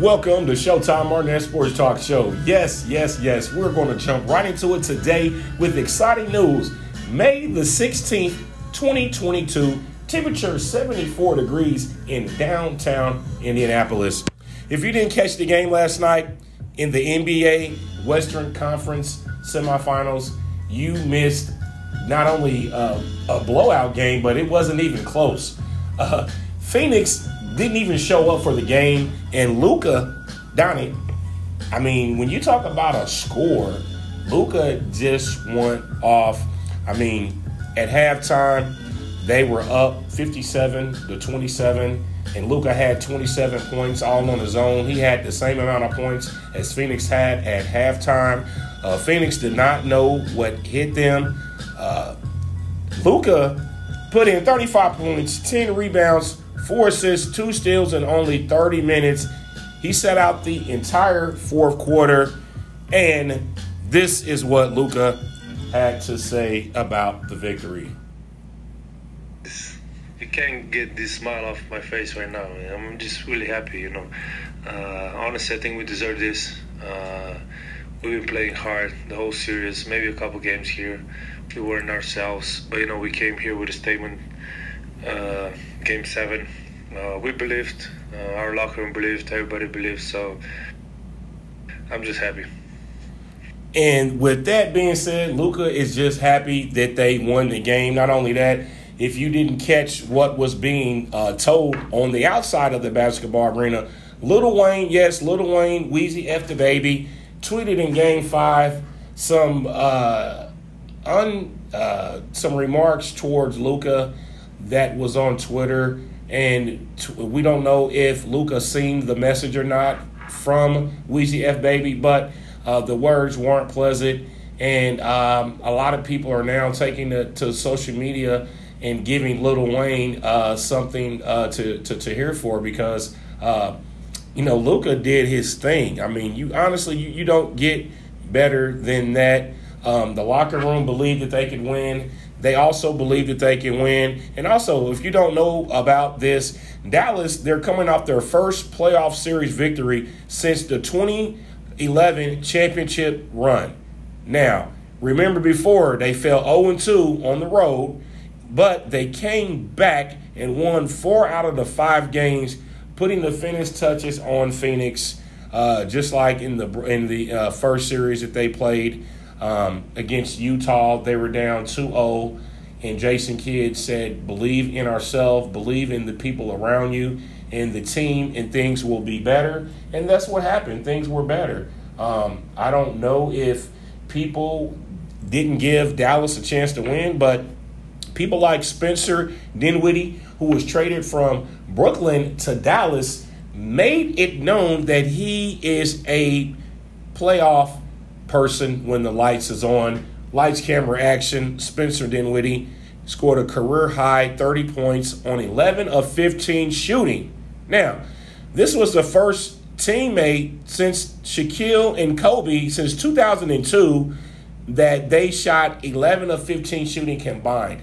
Welcome to Showtime Martinez Sports Talk Show. Yes, yes, yes. We're going to jump right into it today with exciting news. May the 16th, 2022, temperature 74 degrees in downtown Indianapolis. If you didn't catch the game last night in the NBA Western Conference semifinals, you missed not only uh, a blowout game, but it wasn't even close. Uh, Phoenix didn't even show up for the game, and Luka, Donnie. I mean, when you talk about a score, Luka just went off. I mean, at halftime, they were up 57 to 27, and Luca had 27 points all on his own. He had the same amount of points as Phoenix had at halftime. Uh, Phoenix did not know what hit them. Uh, Luka put in 35 points, 10 rebounds, four assists, two steals in only 30 minutes. He set out the entire fourth quarter, and this is what Luka had to say about the victory. You can't get this smile off my face right now. I'm just really happy, you know. Uh, honestly, I think we deserve this. Uh, we've been playing hard the whole series, maybe a couple games here. We weren't ourselves, but you know, we came here with a statement. Uh, game seven, uh, we believed, uh, our locker room believed, everybody believed. So I'm just happy. And with that being said, Luka is just happy that they won the game. Not only that, if you didn't catch what was being uh, told on the outside of the basketball arena, Little Wayne, yes, Little Wayne, Weezy F the baby, tweeted in Game Five some uh, un uh, some remarks towards Luka that was on Twitter, and t- we don't know if Luka seen the message or not from Weezy F baby, but uh, the words weren't pleasant, and um, a lot of people are now taking it to social media and giving Little Wayne uh, something uh, to, to to hear for because uh, you know Luka did his thing. I mean, you honestly you, you don't get better than that. Um, the locker room believed that they could win. They also believe that they can win. And also, if you don't know about this, Dallas, they're coming off their first playoff series victory since the 2011 championship run. Now, remember before they fell 0 2 on the road, but they came back and won four out of the five games, putting the finish touches on Phoenix, uh, just like in the in the uh, first series that they played. Um, against Utah, they were down 2 0, and Jason Kidd said, Believe in ourselves, believe in the people around you and the team, and things will be better. And that's what happened. Things were better. Um, I don't know if people didn't give Dallas a chance to win, but people like Spencer Dinwiddie, who was traded from Brooklyn to Dallas, made it known that he is a playoff person when the lights is on. Lights, camera, action. Spencer Dinwiddie scored a career high 30 points on 11 of 15 shooting. Now, this was the first teammate since Shaquille and Kobe since 2002 that they shot 11 of 15 shooting combined,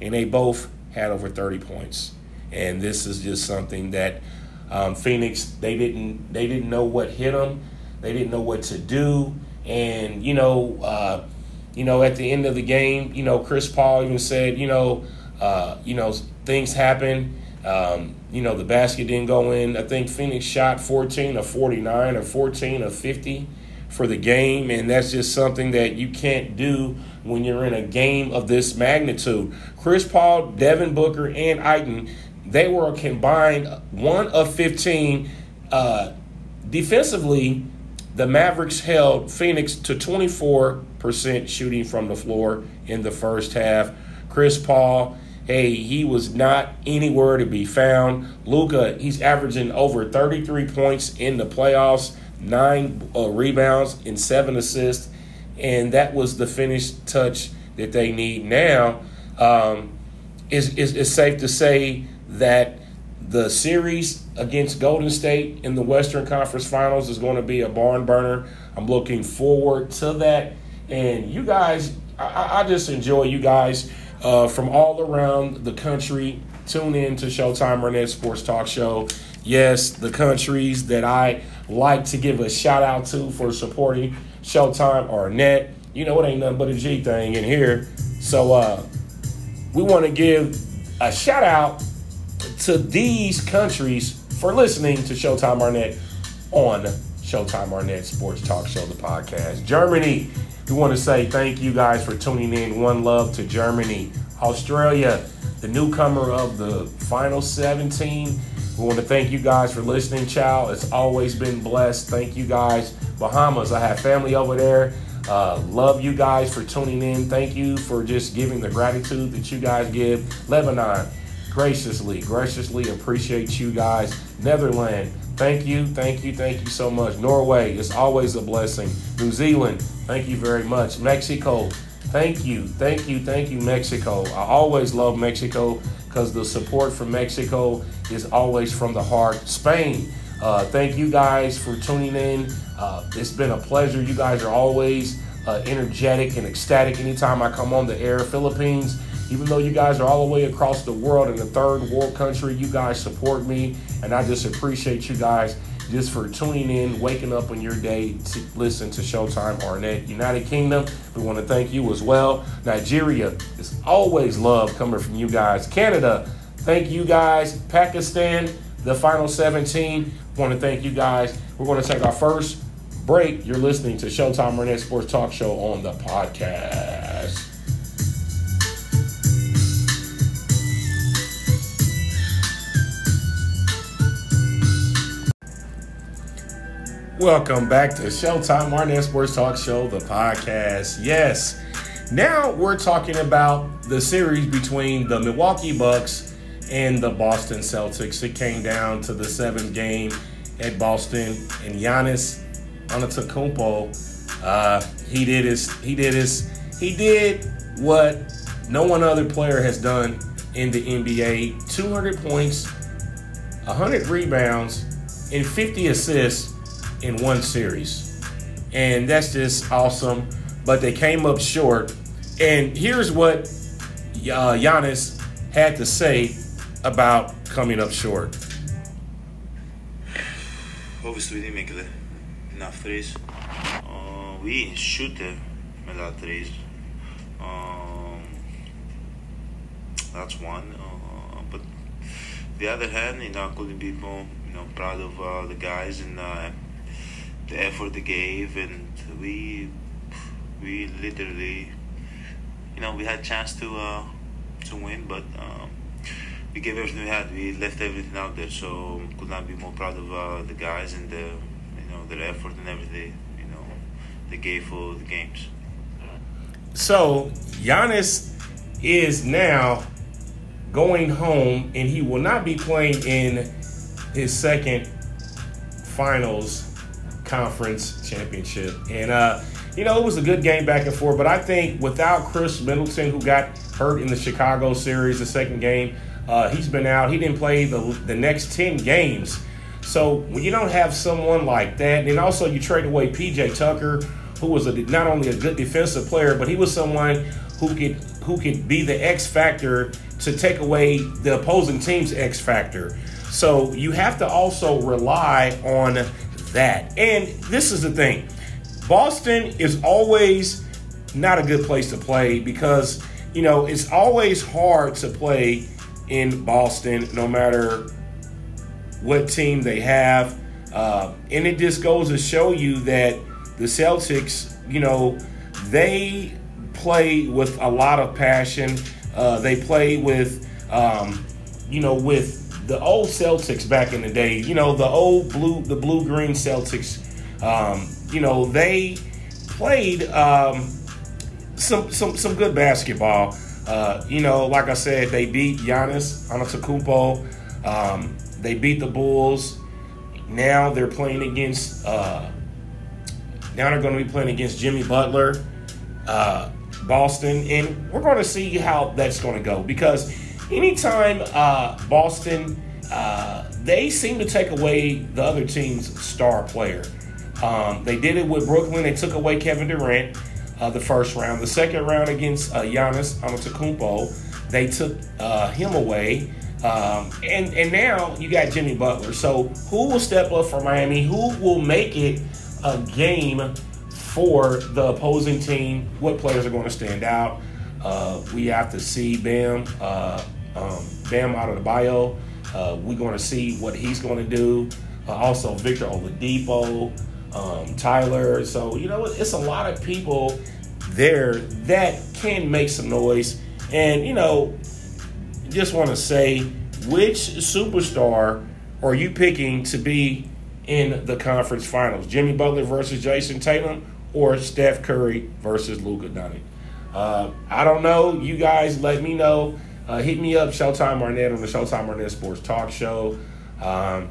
and they both had over 30 points. And this is just something that um, Phoenix they didn't they didn't know what hit them, they didn't know what to do. And you know, uh, you know, at the end of the game, you know, Chris Paul even said, you know, uh, you know, things happen. Um, you know, the basket didn't go in. I think Phoenix shot 14 of 49 or 14 of 50 for the game, and that's just something that you can't do when you're in a game of this magnitude. Chris Paul, Devin Booker, and Ayton, they were a combined one of 15 uh, defensively the Mavericks held Phoenix to 24% shooting from the floor in the first half. Chris Paul, hey, he was not anywhere to be found. Luka, he's averaging over 33 points in the playoffs, nine uh, rebounds, and seven assists. And that was the finish touch that they need now. Um, it's, it's safe to say that the series against Golden State in the Western Conference Finals is going to be a barn burner. I'm looking forward to that. And you guys, I, I just enjoy you guys uh, from all around the country. Tune in to Showtime Arnett Sports Talk Show. Yes, the countries that I like to give a shout out to for supporting Showtime Arnett. You know, it ain't nothing but a G thing in here. So uh, we want to give a shout out to these countries for listening to Showtime Arnett on Showtime Arnett Sports Talk Show, the podcast. Germany, we want to say thank you guys for tuning in. One love to Germany. Australia, the newcomer of the final 17. We want to thank you guys for listening, child. It's always been blessed. Thank you guys. Bahamas, I have family over there. Uh, love you guys for tuning in. Thank you for just giving the gratitude that you guys give. Lebanon, graciously, graciously appreciate you guys. Netherlands, thank you, thank you, thank you so much. Norway, it's always a blessing. New Zealand, thank you very much. Mexico, thank you, thank you, thank you, Mexico. I always love Mexico because the support from Mexico is always from the heart. Spain, uh, thank you guys for tuning in. Uh, it's been a pleasure. You guys are always uh, energetic and ecstatic anytime I come on the air. Philippines, even though you guys are all the way across the world in the third world country, you guys support me, and I just appreciate you guys just for tuning in, waking up on your day to listen to Showtime Arnett. United Kingdom, we want to thank you as well. Nigeria, it's always love coming from you guys. Canada, thank you guys. Pakistan, the final 17, want to thank you guys. We're going to take our first break. You're listening to Showtime Arnett Sports Talk Show on the podcast. Welcome back to Showtime Arnett Sports Talk Show, the podcast. Yes, now we're talking about the series between the Milwaukee Bucks and the Boston Celtics. It came down to the seventh game at Boston, and Giannis Antetokounmpo, uh, he did his, he did his, he did what no one other player has done in the NBA: 200 points, 100 rebounds, and 50 assists in one series. And that's just awesome. But they came up short. And here's what uh, Giannis had to say about coming up short. Obviously, we didn't make the, enough threes. Uh, we shoot a lot of threes. Um, that's one. Uh, but the other hand, you know, I couldn't be more, you know, proud of uh, the guys and uh, the effort they gave, and we we literally, you know, we had a chance to uh, to win, but um, we gave everything we had. We left everything out there, so could not be more proud of uh, the guys and the you know their effort and everything you know they gave for the games. So Giannis is now going home, and he will not be playing in his second finals conference championship. And, uh, you know, it was a good game back and forth, but I think without Khris Middleton, who got hurt in the Chicago series, the second game, uh, he's been out. He didn't play the, the next 10 games. So when you don't have someone like that, and also you trade away PJ Tucker, who was a, not only a good defensive player, but he was someone who could who could be the X factor to take away the opposing team's X factor. So you have to also rely on that. And this is the thing Boston is always not a good place to play because, you know, it's always hard to play in Boston no matter what team they have. Uh, and it just goes to show you that the Celtics, you know, they play with a lot of passion. Uh, they play with, um, you know, with the old Celtics back in the day, you know, the old blue, the blue green Celtics, um, you know, they played um, some some some good basketball. Uh, you know, like I said, they beat Giannis Antetokounmpo. Um, they beat the Bulls. Now they're playing against. Uh, now they're going to be playing against Jimmy Butler, uh, Boston, and we're going to see how that's going to go because anytime uh, Boston, uh, they seem to take away the other team's star player. Um, they did it with Brooklyn. They took away Kevin Durant uh, the first round. The second round against uh, Giannis Antetokounmpo, they took uh, him away. Um, and and now you got Jimmy Butler. So who will step up for Miami? Who will make it a game for the opposing team? What players are going to stand out? Uh, we have to see Bam, uh, um, Bam Adebayo. Uh, we're going to see what he's going to do. Uh, also, Victor Oladipo, um, Tyler. So you know, it's a lot of people there that can make some noise. And you know, just want to say, which superstar are you picking to be in the conference finals? Jimmy Butler versus Jayson Tatum, or Steph Curry versus Luka Doncic? Uh, I don't know. You guys, let me know. Uh, hit me up, Showtime Arnett on the Showtime Arnett Sports Talk Show. Um,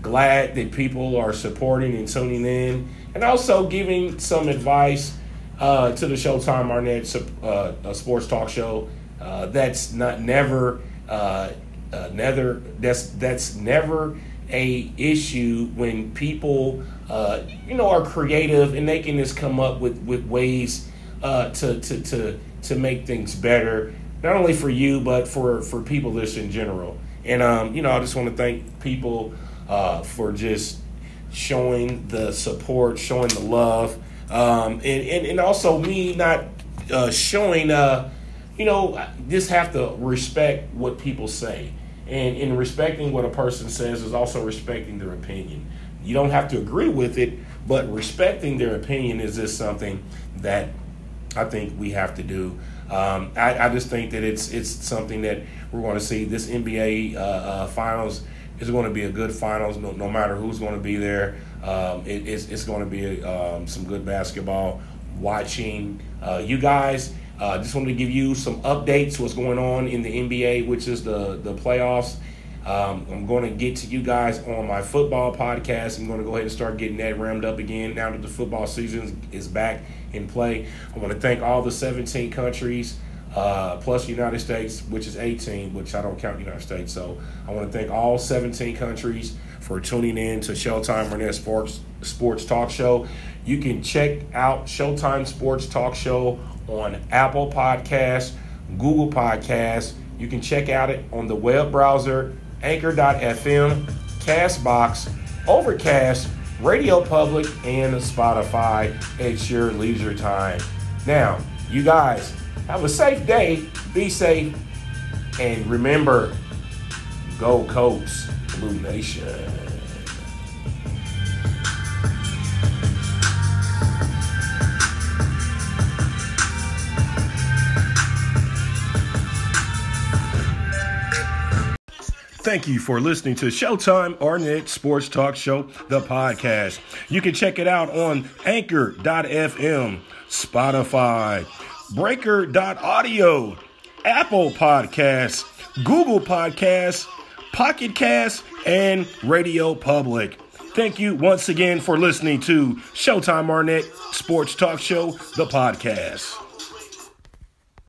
glad that people are supporting and tuning in, and also giving some advice uh, to the Showtime Arnett uh, Sports Talk Show. Uh, that's not never uh, uh, never that's that's never a issue when people uh, you know are creative and they can just come up with with ways uh, to to to to make things better not only for you but for for people just in general and um, you know I just want to thank people uh, for just showing the support showing the love um, and, and and also me not uh, showing uh you know, just have to respect what people say. And in respecting what a person says is also respecting their opinion. You don't have to agree with it, but respecting their opinion is just something that I think we have to do. Um, I, I, just think that it's it's something that we're going to see. This NBA uh, uh, finals is going to be a good finals, no, no matter who's going to be there. Um, it, it's, it's going to be um, some good basketball. Watching uh, you guys uh, just wanted to give you some updates what's going on in the NBA, which is the the playoffs. Um, I'm going to get to you guys on my football podcast. I'm going to go ahead and start getting that rammed up again now that the football season is back in play. I want to thank all the 17 countries uh, plus United States, which is 18, which I don't count United States. So I want to thank all 17 countries for tuning in to Showtime Arnett Sports Sports Talk Show. You can check out Showtime Sports Talk Show on Apple Podcasts, Google Podcasts. You can check out it on the web browser, anchor.fm, Castbox, Overcast, Radio Public, and Spotify at your leisure time. Now, you guys, have a safe day, be safe, and remember, go Colts, Blue Nation. Thank you for listening to Showtime Arnett Sports Talk Show, the podcast. You can check it out on anchor.fm, Spotify, breaker.audio, Apple Podcasts, Google Podcasts, Pocket Cast, and Radio Public. Thank you once again for listening to Showtime Arnett Sports Talk Show, the podcast.